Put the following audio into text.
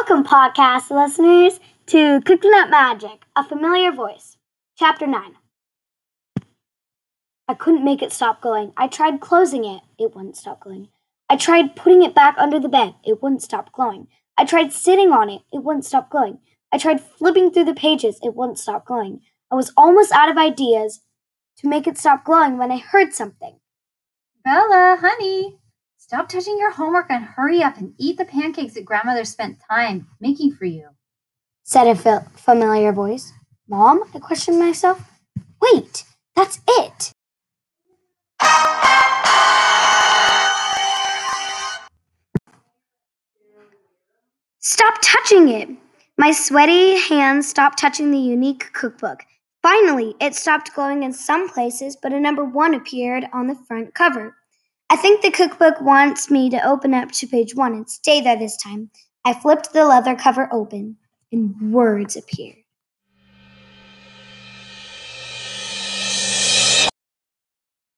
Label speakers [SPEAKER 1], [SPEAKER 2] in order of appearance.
[SPEAKER 1] Welcome, podcast listeners, to Up Magic, a familiar voice. Chapter 9. I couldn't make it stop glowing. I tried closing it, it wouldn't stop glowing. I tried putting it back under the bed, it wouldn't stop glowing. I tried sitting on it, it wouldn't stop glowing. I tried flipping through the pages, it wouldn't stop glowing. I was almost out of ideas to make it stop glowing when I heard something.
[SPEAKER 2] Bella, honey, stop touching your homework and hurry up and eat the pancakes that grandmother spent time making for you.
[SPEAKER 1] Said a fa- familiar voice. Mom? I questioned myself. Wait, that's it. Stop touching it! My sweaty hands stopped touching the unique cookbook. Finally, it stopped glowing in some places, but a number one appeared on the front cover. I think the cookbook wants me to open up to page one and stay there this time. I flipped the leather cover open, and words appeared.